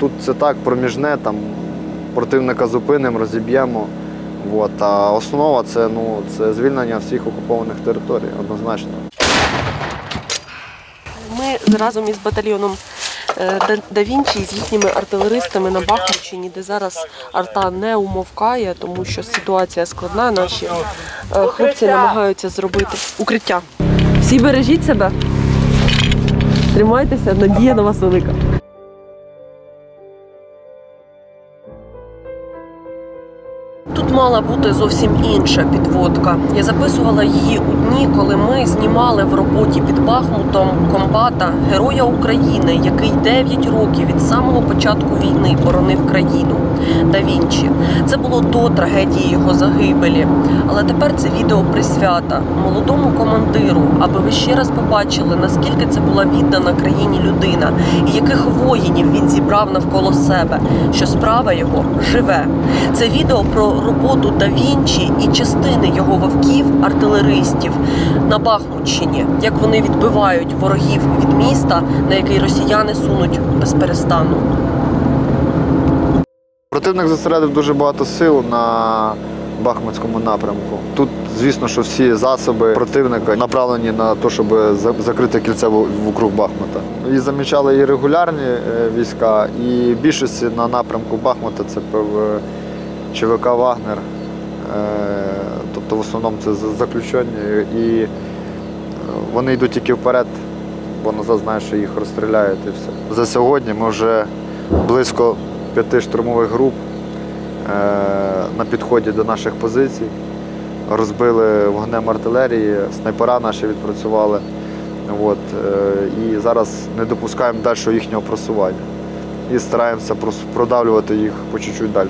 Тут це так проміжне, там противника зупинимо, розіб'ємо. От. А основа це, ну, це звільнення всіх окупованих територій, однозначно. Ми разом із батальйоном е, Да- Да Вінчі з їхніми артилеристами на Бахмутчині, де зараз арта не умовкає, тому що ситуація складна. Наші е, хлопці намагаються зробити укриття. Всі бережіть себе, тримайтеся, надія на вас велика. Мала бути зовсім інша підводка. Я записувала її у дні, коли ми знімали в роботі під Бахмутом комбата Героя України, який 9 років від самого початку війни боронив країну да Вінчі. Це було до трагедії його загибелі. Але тепер це відео присвята молодому командиру, аби ви ще раз побачили, наскільки це була віддана країні людина і яких воїнів він зібрав навколо себе, що справа його живе. Це відео про роботу Да Вінчі і частини його вовків, артилеристів на Бахмутщині, як вони відбивають ворогів від міста, на який росіяни сунуть без перестану. Противник зосередив дуже багато сил на Бахмутському напрямку. Тут, звісно, що всі засоби противника направлені на те, щоб закрити кільце вокруг Бахмута. І замічали і регулярні е, війська, і більшості на напрямку Бахмута це ЧВК Вагнер. Е, Тобто в основному це за- заключені. І е, вони йдуть тільки вперед, бо назад знають, що їх розстріляють і все. За сьогодні ми вже близько п'яти штурмових груп е, на підході до наших позицій. Розбили вогнем артилерії, снайпера наші відпрацювали. От, і зараз не допускаємо далі їхнього просування. І стараємося продавлювати їх по чуть-чуть далі.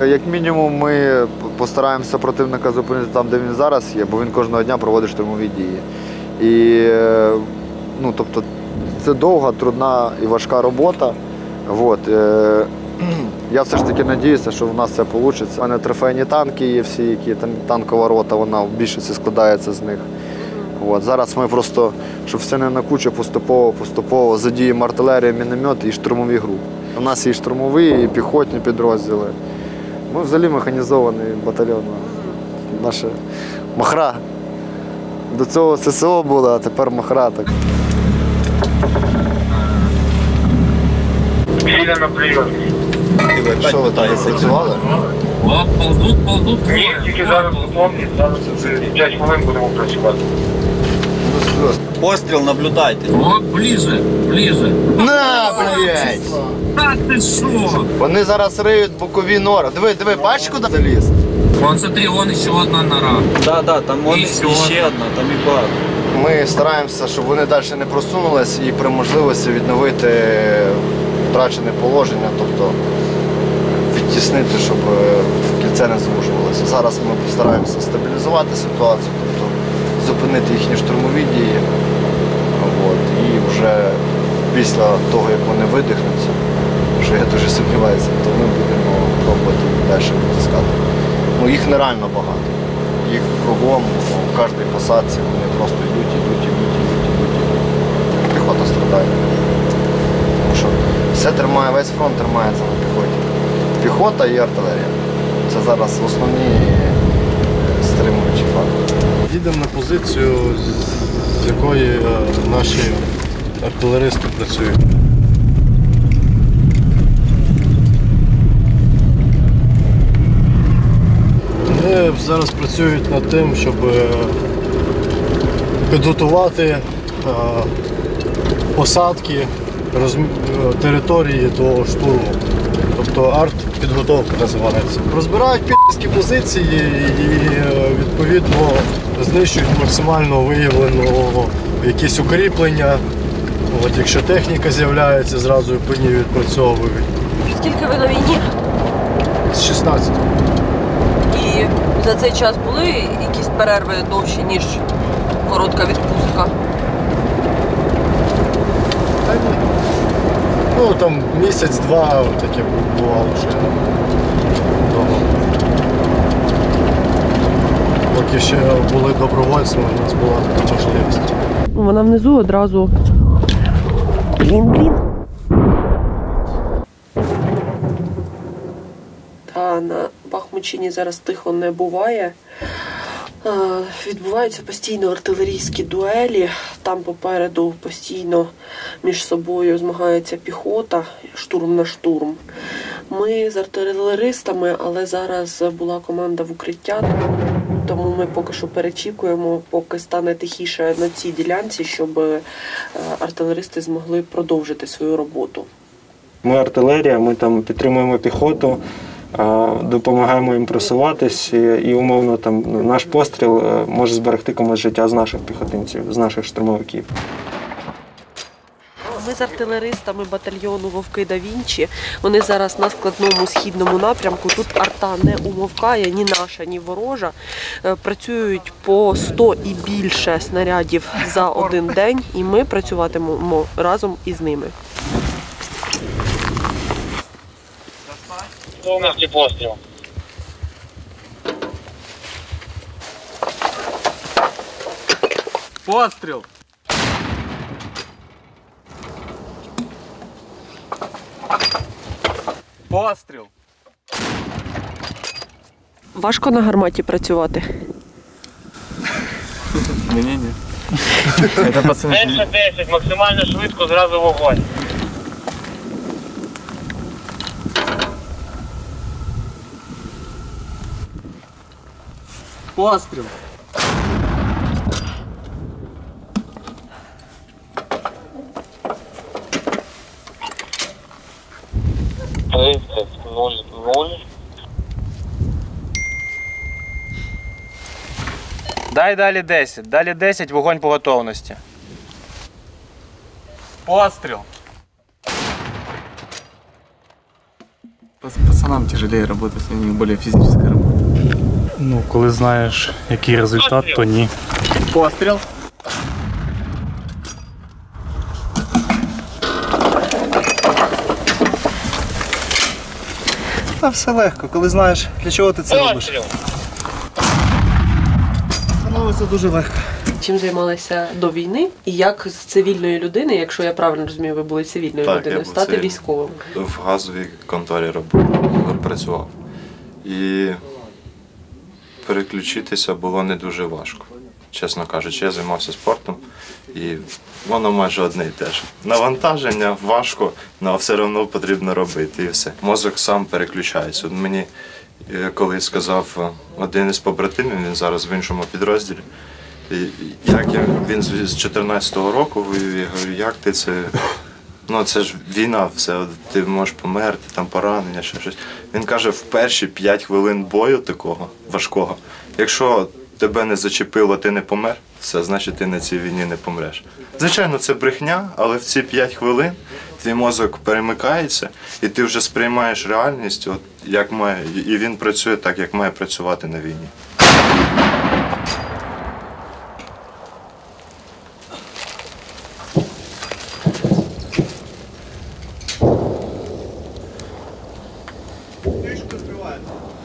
Як мінімум, ми постараємося противника зупинити там, де він зараз є, бо він кожного дня проводить штурмові дії. І е, ну, тобто, це довга, трудна і важка робота. От, е, я все ж таки надіюся, що в нас це вийде. У мене трофейні танки є всі, які там танкова рота, вона в більшості складається з них. От, зараз ми просто, щоб все не на кучу, поступово, поступово задіємо артилерію, міномет і штурмові групи. У нас є і штурмові, і піхотні підрозділи. Ми взагалі механізований батальйон. Наша махра. До цього ССО було, а тепер махра. Так. Сильно на прийомі. Що ви там працювали? От ползут, ползут. Ні, тільки зараз готові, зараз 5 хвилин будемо працювати. Постріл наблюдайте. От ближе, ближе. На, блядь! Так ти що? Вони зараз риють бокові нори. Диви, диви, бачиш, куди заліз? Вон смотри, вон ще одна нора. Да, да, там вон І і ще одна, там і багато. Ми стараємося, щоб вони далі не просунулись і при можливості відновити втрачене положення, тобто відтіснити, щоб е, кільце не звужувалося. Зараз ми постараємося стабілізувати ситуацію, зупинити їхні штурмові дії. От, і вже після того, як вони видихнуться, що я дуже сумніваюся, то ми будемо пробувати далі витискати. Ну, їх нереально багато. Їх кругом, в кожній посадці, вони просто йдуть, йдуть, йдуть, йдуть, йдуть, йдуть. Піхота страдає. Тому що все тримає, весь фронт тримається на піхоті. Піхота і артилерія. Це зараз основні е, стримуючі фактори. Їдемо на позицію, з- якої е, наші артилеристи працюють. Вони зараз працюють над тим, щоб е, підготувати е, посадки території до штурму. Тобто арт-підготовка називається. Розбирають підські позиції і відповідно знищують максимально виявлено якісь укріплення. От, якщо техніка з'являється, зразу по ній відпрацьовують. Скільки ви на війні? З 16 І за цей час були якісь перерви довші, ніж коротка відпустка? Та ні. Ну там місяць-два таке бувало ще Поки ще були добровольцями, у нас була така можливість. Вона внизу одразу. Блін, блін. Да, на Бахмутчині зараз тихо не буває. Відбуваються постійно артилерійські дуелі. Там попереду постійно між собою змагається піхота, штурм на штурм. Ми з артилеристами, але зараз була команда в укриття, тому ми поки що перечікуємо, поки стане тихіше на цій ділянці, щоб е, артилеристи змогли продовжити свою роботу. Ми артилерія, ми там підтримуємо піхоту, допомагаємо їм просуватись, і, умовно там наш постріл е, може зберегти комусь життя з наших піхотинців, з наших штурмовиків. Ми з артилеристами батальйону Вовки да Вінчі. Вони зараз на складному східному напрямку. Тут арта не умовкає ні наша, ні ворожа. Е, Працюють по 100 і більше снарядів за один день, і ми працюватимемо разом із ними. Повністю постріл. Постріл! Постріл! Важко на гарматі працювати. Ні-ні-ні. Це пацани. Менше 10, максимально швидко, зразу вогонь. Постріл! Дай далі 10. Далі 10, вогонь по готовності. Постріл! Пацанам тяжелее работать, у них более физическая работа. Ну, коли знаєш, який результат, то ні. Постріл! Та все легко, коли знаєш, для чого ти це робиш. Становиться дуже легко. Чим займалися до війни, і як з цивільної людини, якщо я правильно розумію, ви були цивільною Так, я людиною, був стати цивільним. військовим. в газовій конторі роб- працював. І переключитися було не дуже важко. Чесно кажучи, я займався спортом і воно майже одне і те ж. Навантаження важко, але все одно потрібно робити і все. Мозок сам переключається. От мені колись сказав е, один із побратимів, він зараз в іншому підрозділі. Як я, він з 14-го року воює, я говорю, як ти це Ну, це ж війна, все, ти можеш померти, там поранення, ще щось. Він каже, в перші 5 хвилин бою такого важкого, якщо тебе не зачепило, ти не помер, все, значить ти на цій війні не помреш. Звичайно, це брехня, але в ці 5 хвилин твій мозок перемикається, і ти вже сприймаєш реальність, от як має, і він працює так, як має працювати на війні.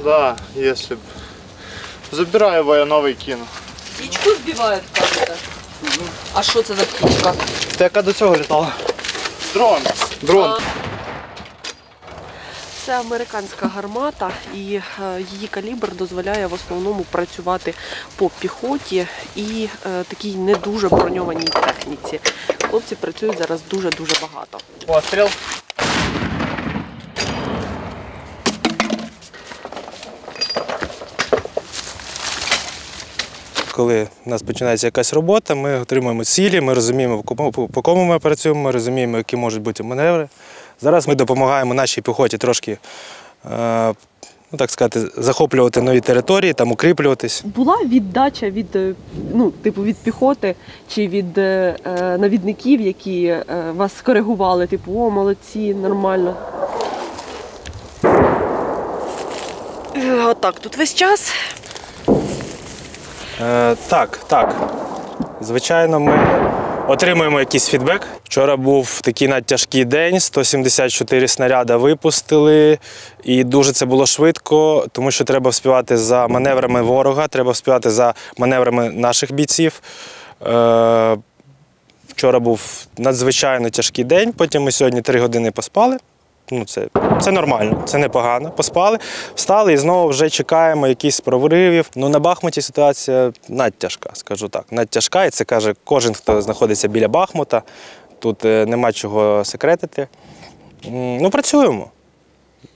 Да, якщо б. Забираю, бо я новий кину. Птічку збивають, кажете? А що це за птічка? Та яка до цього літала? Дрон. Дрон. Це американська гармата, і е, її калібр дозволяє в основному працювати по піхоті і е, такій не дуже броньованій техніці. Хлопці працюють зараз дуже дуже багато. Постріл! Коли в нас починається якась робота, ми отримуємо цілі, ми розуміємо, по кому- ми працюємо, ми розуміємо, які можуть бути маневри. Зараз ми допомагаємо нашій піхоті трошки, е, ну так сказати, захоплювати нові території, там укріплюватись. Була віддача від е, ну, типу від піхоти чи від е, е, навідників, які е, вас скоригували, типу, о, молодці, нормально. Отак, тут весь час. Е, так, так. Звичайно, ми отримуємо якийсь фідбек. Вчора був такий надтяжкий день, 174 снаряда випустили, і дуже це було швидко, тому що треба вспівати за маневрами ворога, треба вспівати за маневрами наших бійців. Е, вчора був надзвичайно тяжкий день, потім ми сьогодні три години поспали. Ну, це, це нормально, це непогано. Поспали, встали і знову вже чекаємо якісь проривів. Ну на Бахмуті ситуація надтяжка, скажу так. Надтяжка, і це каже кожен, хто знаходиться біля Бахмута. Тут е, нема чого секретити. Ну, працюємо.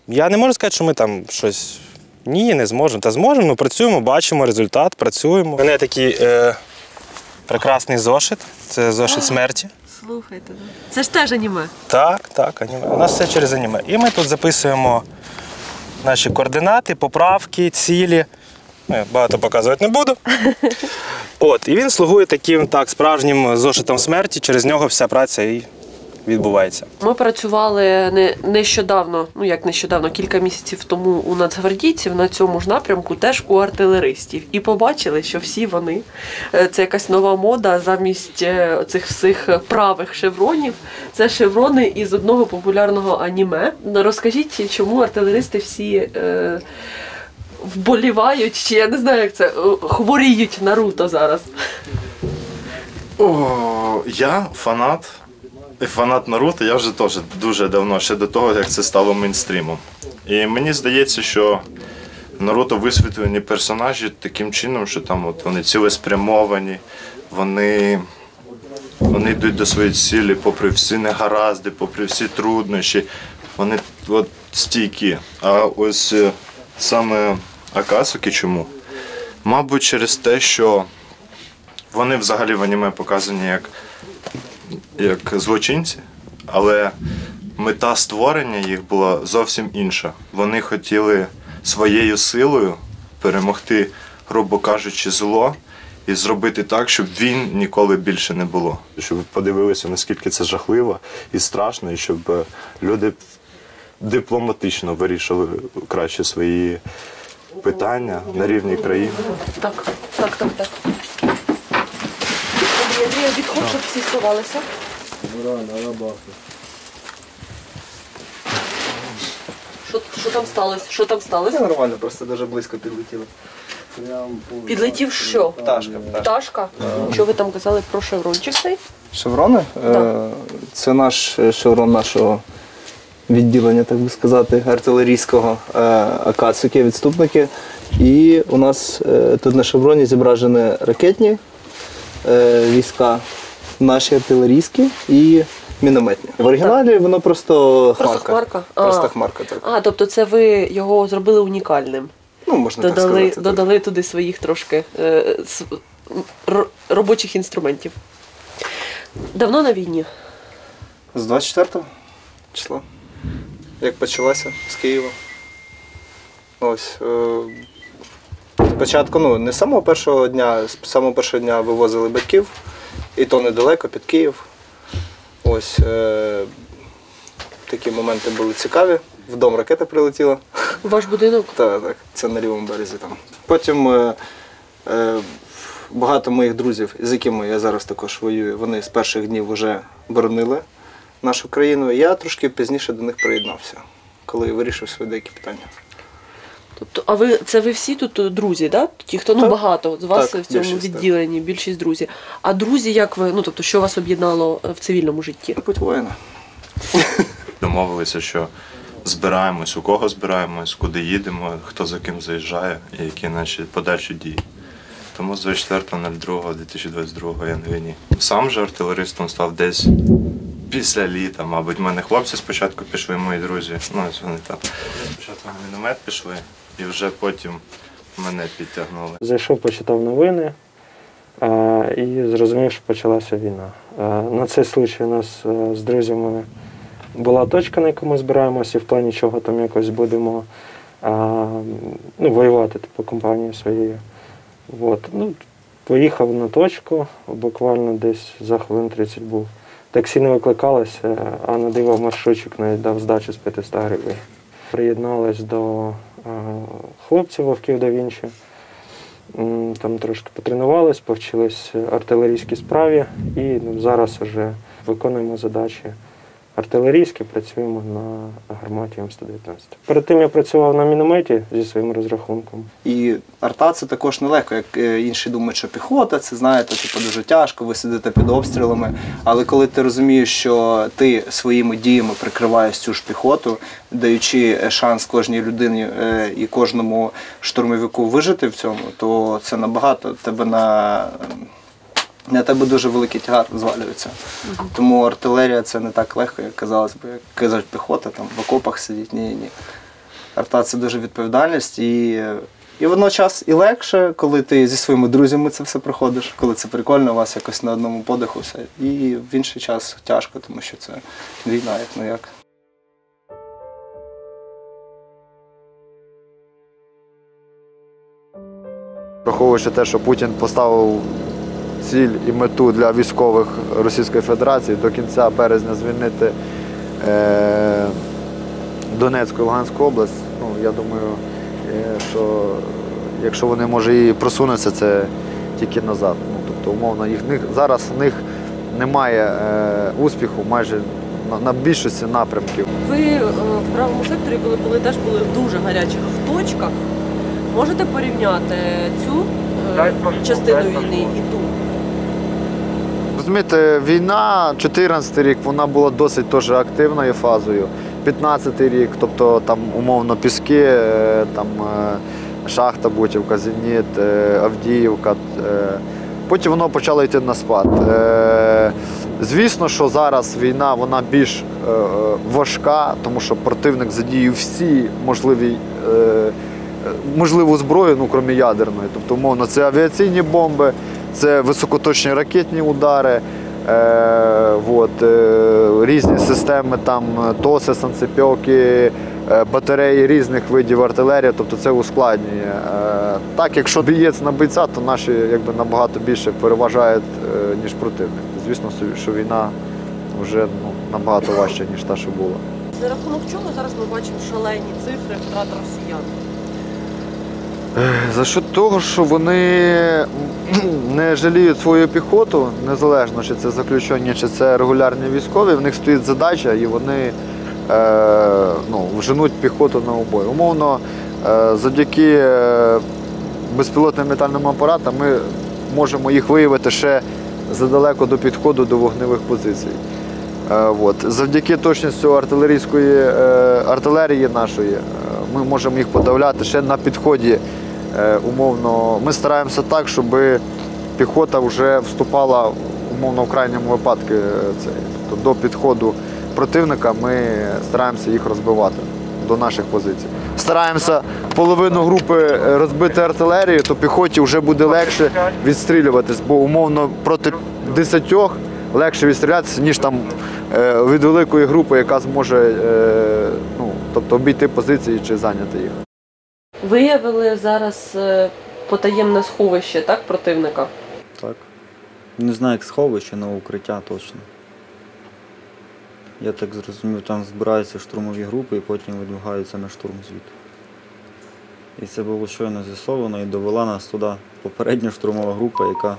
Я не можу сказати, що ми там щось. Ні, не зможемо. Та зможемо, ну працюємо, бачимо результат, працюємо. У мене такий е, прекрасний зошит. Це зошит смерті. Слухайте, це ж теж аніме. Так, так, аніме. У нас все через аніме. І ми тут записуємо наші координати, поправки, цілі. Ну, я багато показувати не буду. От, і він слугує таким так, справжнім зошитом смерті, через нього вся праця і відбувається. Ми працювали не нещодавно, ну як нещодавно, кілька місяців тому у нацгвардійців на цьому ж напрямку, теж у артилеристів, і побачили, що всі вони е, це якась нова мода замість е, цих всіх правих шевронів. Це шеврони із одного популярного аніме. Розкажіть, чому артилеристи всі. Е, Вболівають, чи я не знаю, як це е, хворіють Наруто зараз. О, я фанат. Фанат Наруто, я вже теж дуже давно, ще до того, як це стало мейнстрімом. І мені здається, що Наруто висвітлені персонажі таким чином, що там от вони цілеспрямовані, вони, вони йдуть до своєї цілі, попри всі негаразди, попри всі труднощі. Вони от стійкі. А ось е, саме Акасуки чому? Мабуть, через те, що вони взагалі в аніме показані як, як злочинці, але мета створення їх була зовсім інша. Вони хотіли своєю силою перемогти, грубо кажучи, зло і зробити так, щоб він ніколи більше не було. Щоб ви подивилися, наскільки це жахливо і страшно, і щоб е, люди дипломатично вирішили краще свої питання на рівні країни. Так, так, так, так. Андрій, відходь, щоб всі сховалися. Що, що там сталося? Що там сталося? Нормально, просто дуже близько підлетіло. Підлетів що? Пташка, пташка. Пташка? Що ви там казали про шеврончик цей? Шеврони? Так. Е, Це наш е, шеврон нашого відділення, так би сказати, артилерійського е, Акацуки, відступники. І у нас е, тут на шевроні зображені ракетні е, війська, наші артилерійські і мінометні. В оригіналі воно просто хмарка. Просто хмарка? Просто А. хмарка, так. А, тобто це ви його зробили унікальним. Ну, можна так Додали, сказати. так. додали туди своїх трошки е, с- р- робочих інструментів. Давно на війні? З 24 числа. Як почалася з Києва. Ось. Е, спочатку, ну, не з самого першого дня, з самого першого дня вивозили батьків, і то недалеко, під Київ. Ось. Е, такі моменти були цікаві. В дом ракета прилетіла. Ваш будинок? Так, так, це на лівому березі там. Потім е, е, багато моїх друзів, з якими я зараз також воюю, вони з перших днів вже боронили нашу країну. Я трошки пізніше до них приєднався, коли вирішив свої деякі питання. Тобто, а ви це ви всі тут е, друзі, да? Ті, хто ну Так. багато з вас Так, в цьому більшість, так. відділенні, більшість друзі. А друзі, як ви, ну тобто, що вас об'єднало е, в цивільному житті? Путь воїна. Домовилися, що збираємось, у кого збираємось, куди їдемо, хто за ким заїжджає і які наші подальші дії. Тому з 24.02.2022 я на війні. Сам же артилеристом став десь після літа, мабуть. У мене хлопці спочатку пішли, мої друзі. Ну, ось вони там. Спочатку на міномет пішли, і вже потім мене підтягнули. Зайшов, почитав новини і зрозумів, що почалася війна. На цей случай у нас е, з друзями була точка, на яку ми збираємося, і в плані чого там якось будемо ну, воювати типу, компанією своєю. От. Ну, поїхав на точку, буквально десь за хвилин 30 був. Таксі не викликалося, а на диво маршрутчик навіть дав здачу з 500 гривень. Приєдналась до е, хлопців вовків да Вінчі. Там трошки потренувались, повчились артилерійській справі і ну, зараз вже виконуємо задачі артилерійське, працюємо на гарматі М119. Перед тим я працював на мінометі зі своїм розрахунком. І арта це також нелегко, як е, інші думають, що піхота, це знаєте, типу дуже тяжко, ви сидите під обстрілами. Але коли ти розумієш, що ти своїми діями прикриваєш цю ж піхоту, даючи е, шанс кожній людині е, і кожному штурмовику вижити в цьому, то це набагато тебе на. На тебе дуже великий тягар звалюється. Тому артилерія це не так легко, як казалось би, як кажуть, піхота там в окопах сидіть. Ні, ні. Арта це дуже відповідальність і, і водночас і легше, коли ти зі своїми друзями це все проходиш, коли це прикольно, у вас якось на одному подиху все. І в інший час тяжко, тому що це війна, як як. Враховуючи те, що Путін поставив ціль і мету для військових Російської Федерації до кінця березня звільнити е, Донецьку і Луганську область, ну, я думаю, е, що якщо вони може і просунуться, це тільки назад. Ну, тобто, умовно, їх, зараз в них немає е, успіху майже на, на більшості напрямків. Ви в правому секторі, коли були, теж були в дуже гарячих точках. Можете порівняти цю частину війни і ту? Розумієте, війна, 14 рік, вона була досить теж активною фазою. 15 рік, тобто там умовно Піски, е, там е, Шахта, Бутівка, Зеніт, е, Авдіївка. Потім воно почало йти на спад. Звісно, що зараз війна вона більш важка, тому що противник задіяв всі можливі. можливу зброю, ну крім ядерної. Тобто, умовно, це авіаційні бомби, це високоточні ракетні удари, е, от, е, різні системи, там ТОСи, санцепьоки, е, батареї різних видів артилерії, тобто це ускладнює. Е, так, якщо бієць на бійця, то наші якби, набагато більше переважають, е, ніж противник. Звісно, що війна вже ну, набагато важча, ніж та, що була. За рахунок чого зараз ми бачимо шалені цифри втрат росіян? За що того, що вони не жаліють свою піхоту, незалежно чи це заключення, чи це регулярні військові, в них стоїть задача і вони е, ну, вженуть піхоту на обой. Умовно, е, завдяки е, безпілотним літальним апаратам ми можемо їх виявити ще задалеко до підходу до вогневих позицій. Е, От. Завдяки точністю артилерійської е, артилерії нашої е, ми можемо їх подавляти ще на підході. Е, Умовно, ми стараємося так, щоб піхота вже вступала умовно в крайньому випадку. е, тобто до підходу противника ми стараємося їх розбивати до наших позицій. Стараємося половину групи е, розбити артилерією, то піхоті вже буде легше відстрілюватись, бо умовно проти десятьох легше відстрілятися, ніж там від великої групи, яка зможе ну, тобто обійти позиції чи зайняти їх. Виявили зараз е, потаємне сховище, так, противника? Так. Не знаю, як сховище, але укриття точно. Я так зрозумів, там збираються штурмові групи і потім видвигаються на штурм звідти. І це було щойно з'ясовано і довела нас туди попередня штурмова група, яка,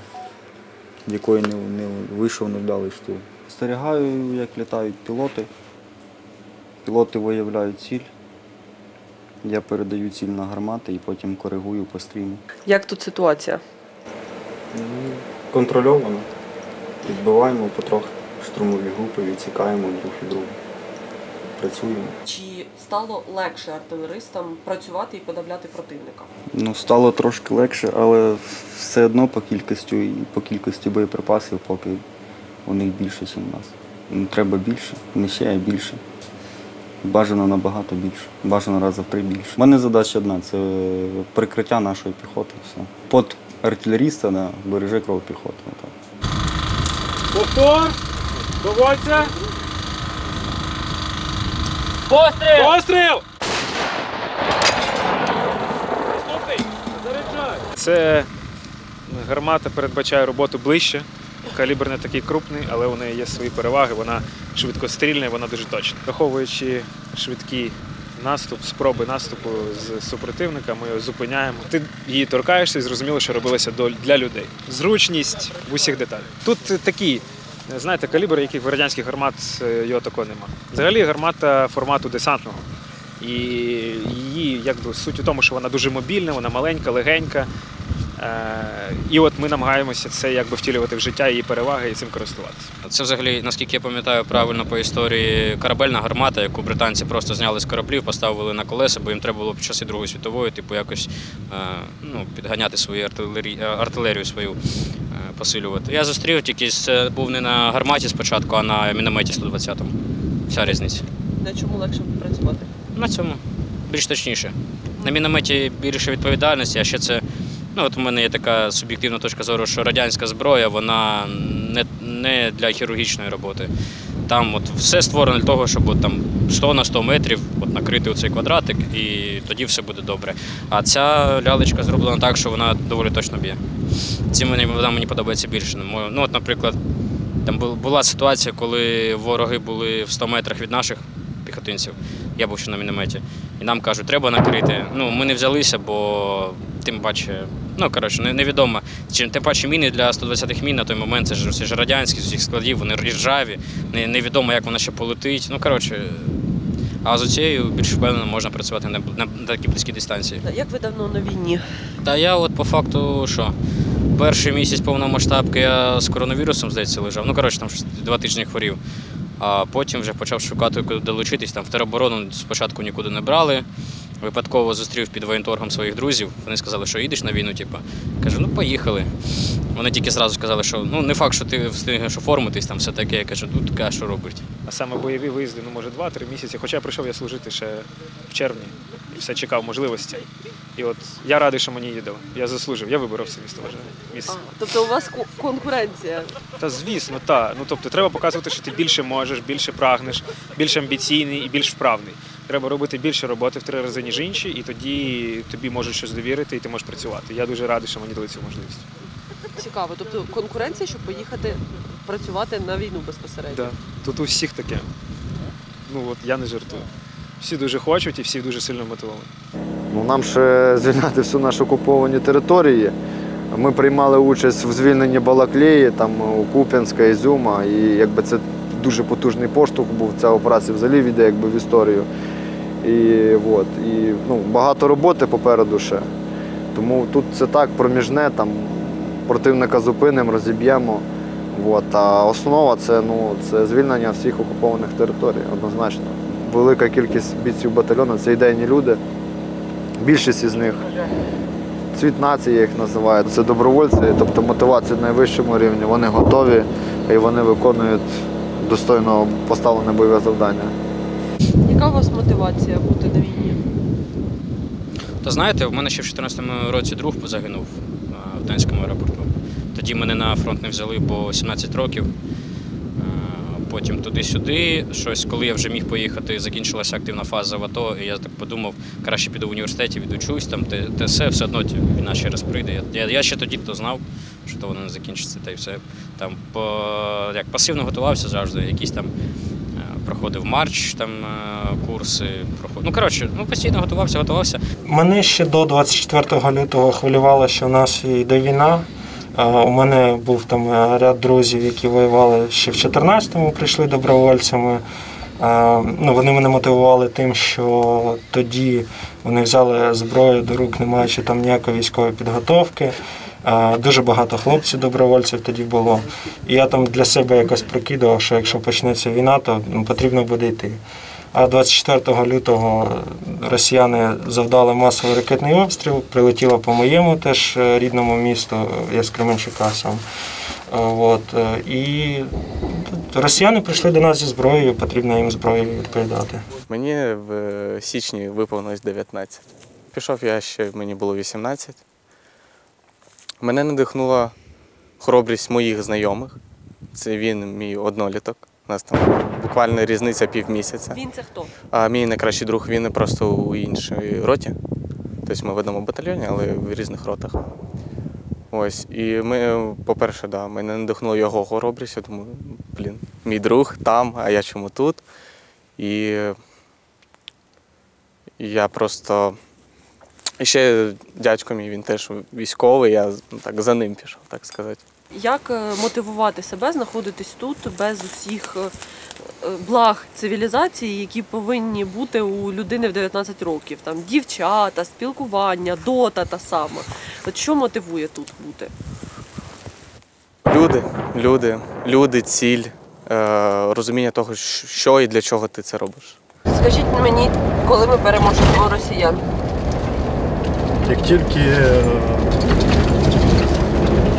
в якої не, не вийшов невдалий штурм. Спостерігаю, як літають пілоти. Пілоти виявляють ціль. Я передаю ціль на гармати і потім коригую по стріму. Як тут ситуація? Контрольовано. Відбиваємо потрохи штурмові групи, відсікаємо друг від друга. Працюємо. Чи стало легше артилеристам працювати і подавляти противника? Ну, стало трошки легше, але все одно по кількості і по кількості боєприпасів поки у них більше, ніж у нас. Ну, треба більше, не ще, а більше. Бажано набагато більше. Бажано раза в три більше. У мене задача одна це прикриття нашої піхоти. Все. Под артилеріста да, береже кров піхоти. Повтор! Доводься! Постріл! Постріл! Наступний! Заряджай! Це гармата передбачає роботу ближче. Калібр не такий крупний, але у неї є свої переваги. Вона швидкострільна, і вона дуже точна. Враховуючи швидкий наступ, спроби наступу з супротивника, ми його зупиняємо. Ти її торкаєшся і зрозуміло, що робилося для людей. Зручність в усіх деталях. Тут такі Знаєте, калібр, який в радянських гармат е, його такого нема. Взагалі гармата формату десантного. І її якби суть у тому, що вона дуже мобільна, вона маленька, легенька. Е, І от ми намагаємося це якби втілювати в життя її переваги і цим користуватися. Це взагалі, наскільки я пам'ятаю правильно по історії, корабельна гармата, яку британці просто зняли з кораблів, поставили на колеса, бо їм треба було під час Другої світової, типу, якось е, ну, підганяти свою артилерію, артилерію свою, е, посилювати. Я зустрів тільки це був не на гарматі спочатку, а на мінометі 120-му. Вся різниця. На чому легше працювати? На цьому більш точніше. На мінометі більше відповідальності, а ще це. Ну, от у мене є така суб'єктивна точка зору, що радянська зброя вона не, не для хірургічної роботи. Там от все створено для того, щоб от там 100 на 100 метрів от накрити оцей квадратик, і тоді все буде добре. А ця лялечка зроблена так, що вона доволі точно б'є. Цим мені, вона мені подобається більше. Ну, от, наприклад, там була ситуація, коли вороги були в 100 метрах від наших піхотинців. Я був ще на мінометі. І нам кажуть, треба накрити. Ну, ми не взялися, бо тим паче, ну коротше, невідомо. Чи тим паче міни для 120-х мін на той момент, це ж, це ж радянські з усіх складів, вони ржаві, не, невідомо, як вона ще полетить. Ну, коротше. А з цією більш впевнено можна працювати на, на, на такій близькій дистанції. Як ви давно на війні? Та я от по факту що? Перший місяць повномасштабки я з коронавірусом, здається, лежав. Ну, коротше, там два тижні хворів. А потім вже почав шукати, куди долучитись. Там в тероборону спочатку нікуди не брали. Випадково зустрів під воєнторгом своїх друзів. Вони сказали, що їдеш на війну, типу. Кажу, ну поїхали. Вони тільки зразу сказали, що ну не факт, що ти встигнеш оформитись, там все таке. Я кажу, ну таке, що робити? А саме бойові виїзди, ну може 2-3 місяці. Хоча прийшов я служити ще в червні і все чекав можливості. І от я радий, що мені дали. Я заслужив, я виборов це місто вважаю. Місце. Тобто у вас ко- конкуренція. Та звісно, та. Ну тобто треба показувати, що ти більше можеш, більше прагнеш, більш амбіційний і більш вправний. Треба робити більше роботи в три рази, ніж інші, і тоді тобі можуть щось довірити, і ти можеш працювати. Я дуже радий, що мені дали цю можливість. Цікаво. Тобто конкуренція, щоб поїхати працювати на війну безпосередньо. Да. Тут у всіх таке. Ну от я не жартую. Всі дуже хочуть і всі дуже сильно мотивовані. Ну, нам ще звільняти всю нашу окуповані території. Ми приймали участь в звільненні Балаклеї, там у Куп'янська, Ізюма, і якби це дуже потужний поштовх був. Ця операція взагалі війде якби в історію. І, от, і ну, багато роботи попереду ще. Тому тут це так проміжне, там противника зупинимо, розіб'ємо. От. А основа це, ну, це звільнення всіх окупованих територій, однозначно. Велика кількість бійців батальйону це ідейні люди. Більшість із них цвіт нації я їх називаю. Це добровольці, тобто мотивація на найвищому рівні. Вони готові і вони виконують достойно поставлене бойове завдання. Яка у вас мотивація бути на війні? Та знаєте, в мене ще в 2014 році друг загинув в Донецькому аеропорту. Тоді мене на фронт не взяли, бо 17 років. Потім туди-сюди. Щось, коли я вже міг поїхати, закінчилася активна фаза в АТО, і я так подумав, краще піду в університеті, відучусь, там те, те все, все одно війна ще раз прийде. Я, я, ще тоді то знав, що то воно не закінчиться, та й все. Там по, як пасивно готувався завжди, якісь там е, проходив марч, там е, курси, проход... Ну, коротше, ну постійно готувався, готувався. Мене ще до 24 лютого хвилювало, що в нас йде війна. Е, У мене був там е, ряд друзів, які воювали ще в 14-му, прийшли добровольцями. Ну, вони мене мотивували тим, що тоді вони взяли зброю до рук, не маючи там ніякої військової підготовки. Е, Дуже багато хлопців добровольців тоді було. І я там для себе якось прикидував, що якщо почнеться війна, то ну, потрібно буде йти. А 24 лютого росіяни завдали масовий ракетний обстріл, прилетіло по моєму теж е, рідному місту, я з Кременчука сам. Е, От. е, І росіяни прийшли до нас зі зброєю, потрібно їм зброєю відповідати. Мені в е, січні виповнилось 19. Пішов я ще, мені було 18. Мене надихнула хоробрість моїх знайомих. Це він, мій одноліток. У нас там буквально різниця півмісяця. Він це хто? А мій найкращий друг він просто у іншій роті. Тобто ми в одному батальйоні, але в різних ротах. Ось. І ми, по-перше, да, мене надихнула його хоробрість, я думаю, блін, мій друг там, а я чому тут. І я просто. І ще дядько мій, він теж військовий, я ну, так за ним пішов, так сказати. Як е, мотивувати себе знаходитись тут без усіх е, е, благ цивілізації, які повинні бути у людини в 19 років? Там дівчата, спілкування, дота та сама. От що мотивує тут бути? Люди, люди, люди, ціль, розуміння того, що і для чого ти це робиш. Скажіть мені, коли ми переможемо росіян? Як тільки е,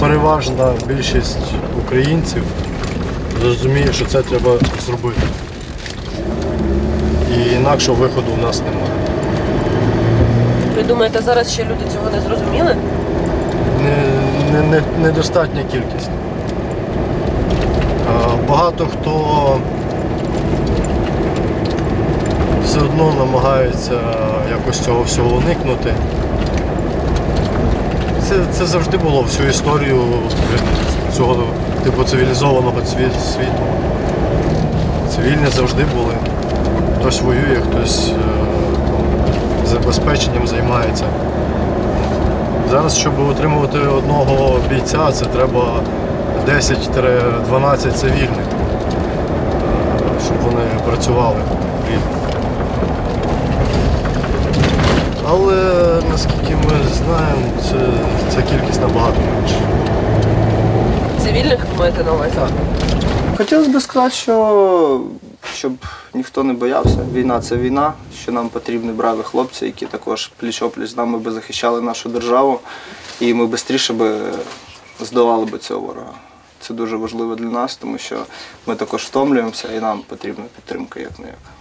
переважна більшість українців зрозуміє, що це треба зробити. І інакшого виходу у нас немає. Ви думаєте, зараз ще люди цього не зрозуміли? Не, не, не, недостатня кількість. Багато хто все одно намагається якось цього всього уникнути. Це, це завжди було всю історію цього типу цивілізованого світу. Цивільні завжди були. Хтось воює, хтось е, забезпеченням займається. Зараз, щоб утримувати одного бійця, це треба 10-12 цивільних, е, щоб вони працювали плідно. Але наскільки ми знаємо, це, ця кількість набагато менша. Цивільних маєте на увазі? Хотілося б сказати, що щоб ніхто не боявся. Війна це війна, що нам потрібні браві хлопці, які також пліч-опліч з нами би захищали нашу державу, і ми швидше би здолали би цього ворога. Це дуже важливо для нас, тому що ми також втомлюємося і нам потрібна підтримка як не як.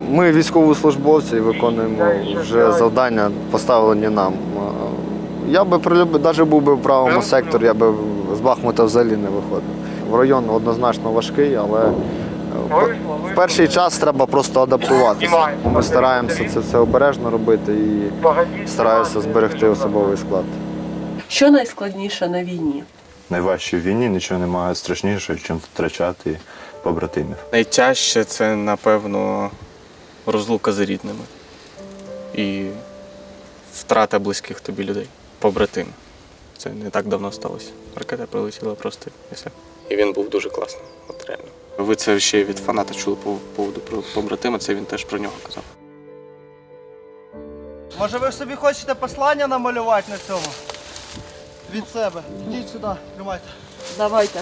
Ми військовослужбовці і виконуємо вже завдання, поставлені нам. Я би прилюбив, навіть був би в правому секторі, я би з Бахмута взагалі не виходив. В район однозначно важкий, але е, в- перший час треба просто адаптуватися. Ми стараємося це все обережно робити і стараюся зберегти особовий склад. Що найскладніше на війні? Найважче в війні нічого немає страшніше, ніж втрачати побратимів. Найтяжче це, напевно, розлука з рідними і втрата близьких тобі людей, побратимів. Це не так давно сталося. Ракета прилетіла просто і все. І він був дуже класний, от реально. Ви це ще від фаната чули по поводу про побратима, це він теж про нього казав. Може ви собі хочете послання намалювати на цьому? Від себе. Ідіть сюди, тримайте. Давайте.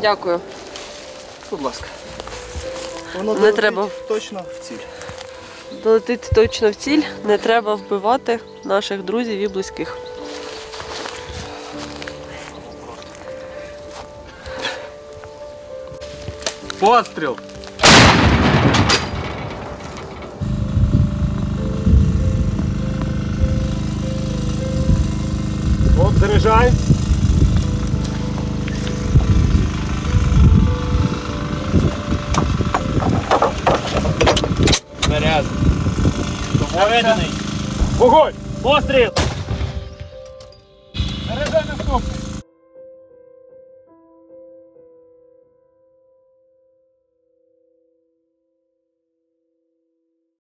Дякую. Будь ласка. Воно Не долетить треба. точно в ціль. Долетити точно в ціль, не треба вбивати наших друзів і близьких. Постріл! Оп, заряджай. Наведений. Вогонь! Постріл!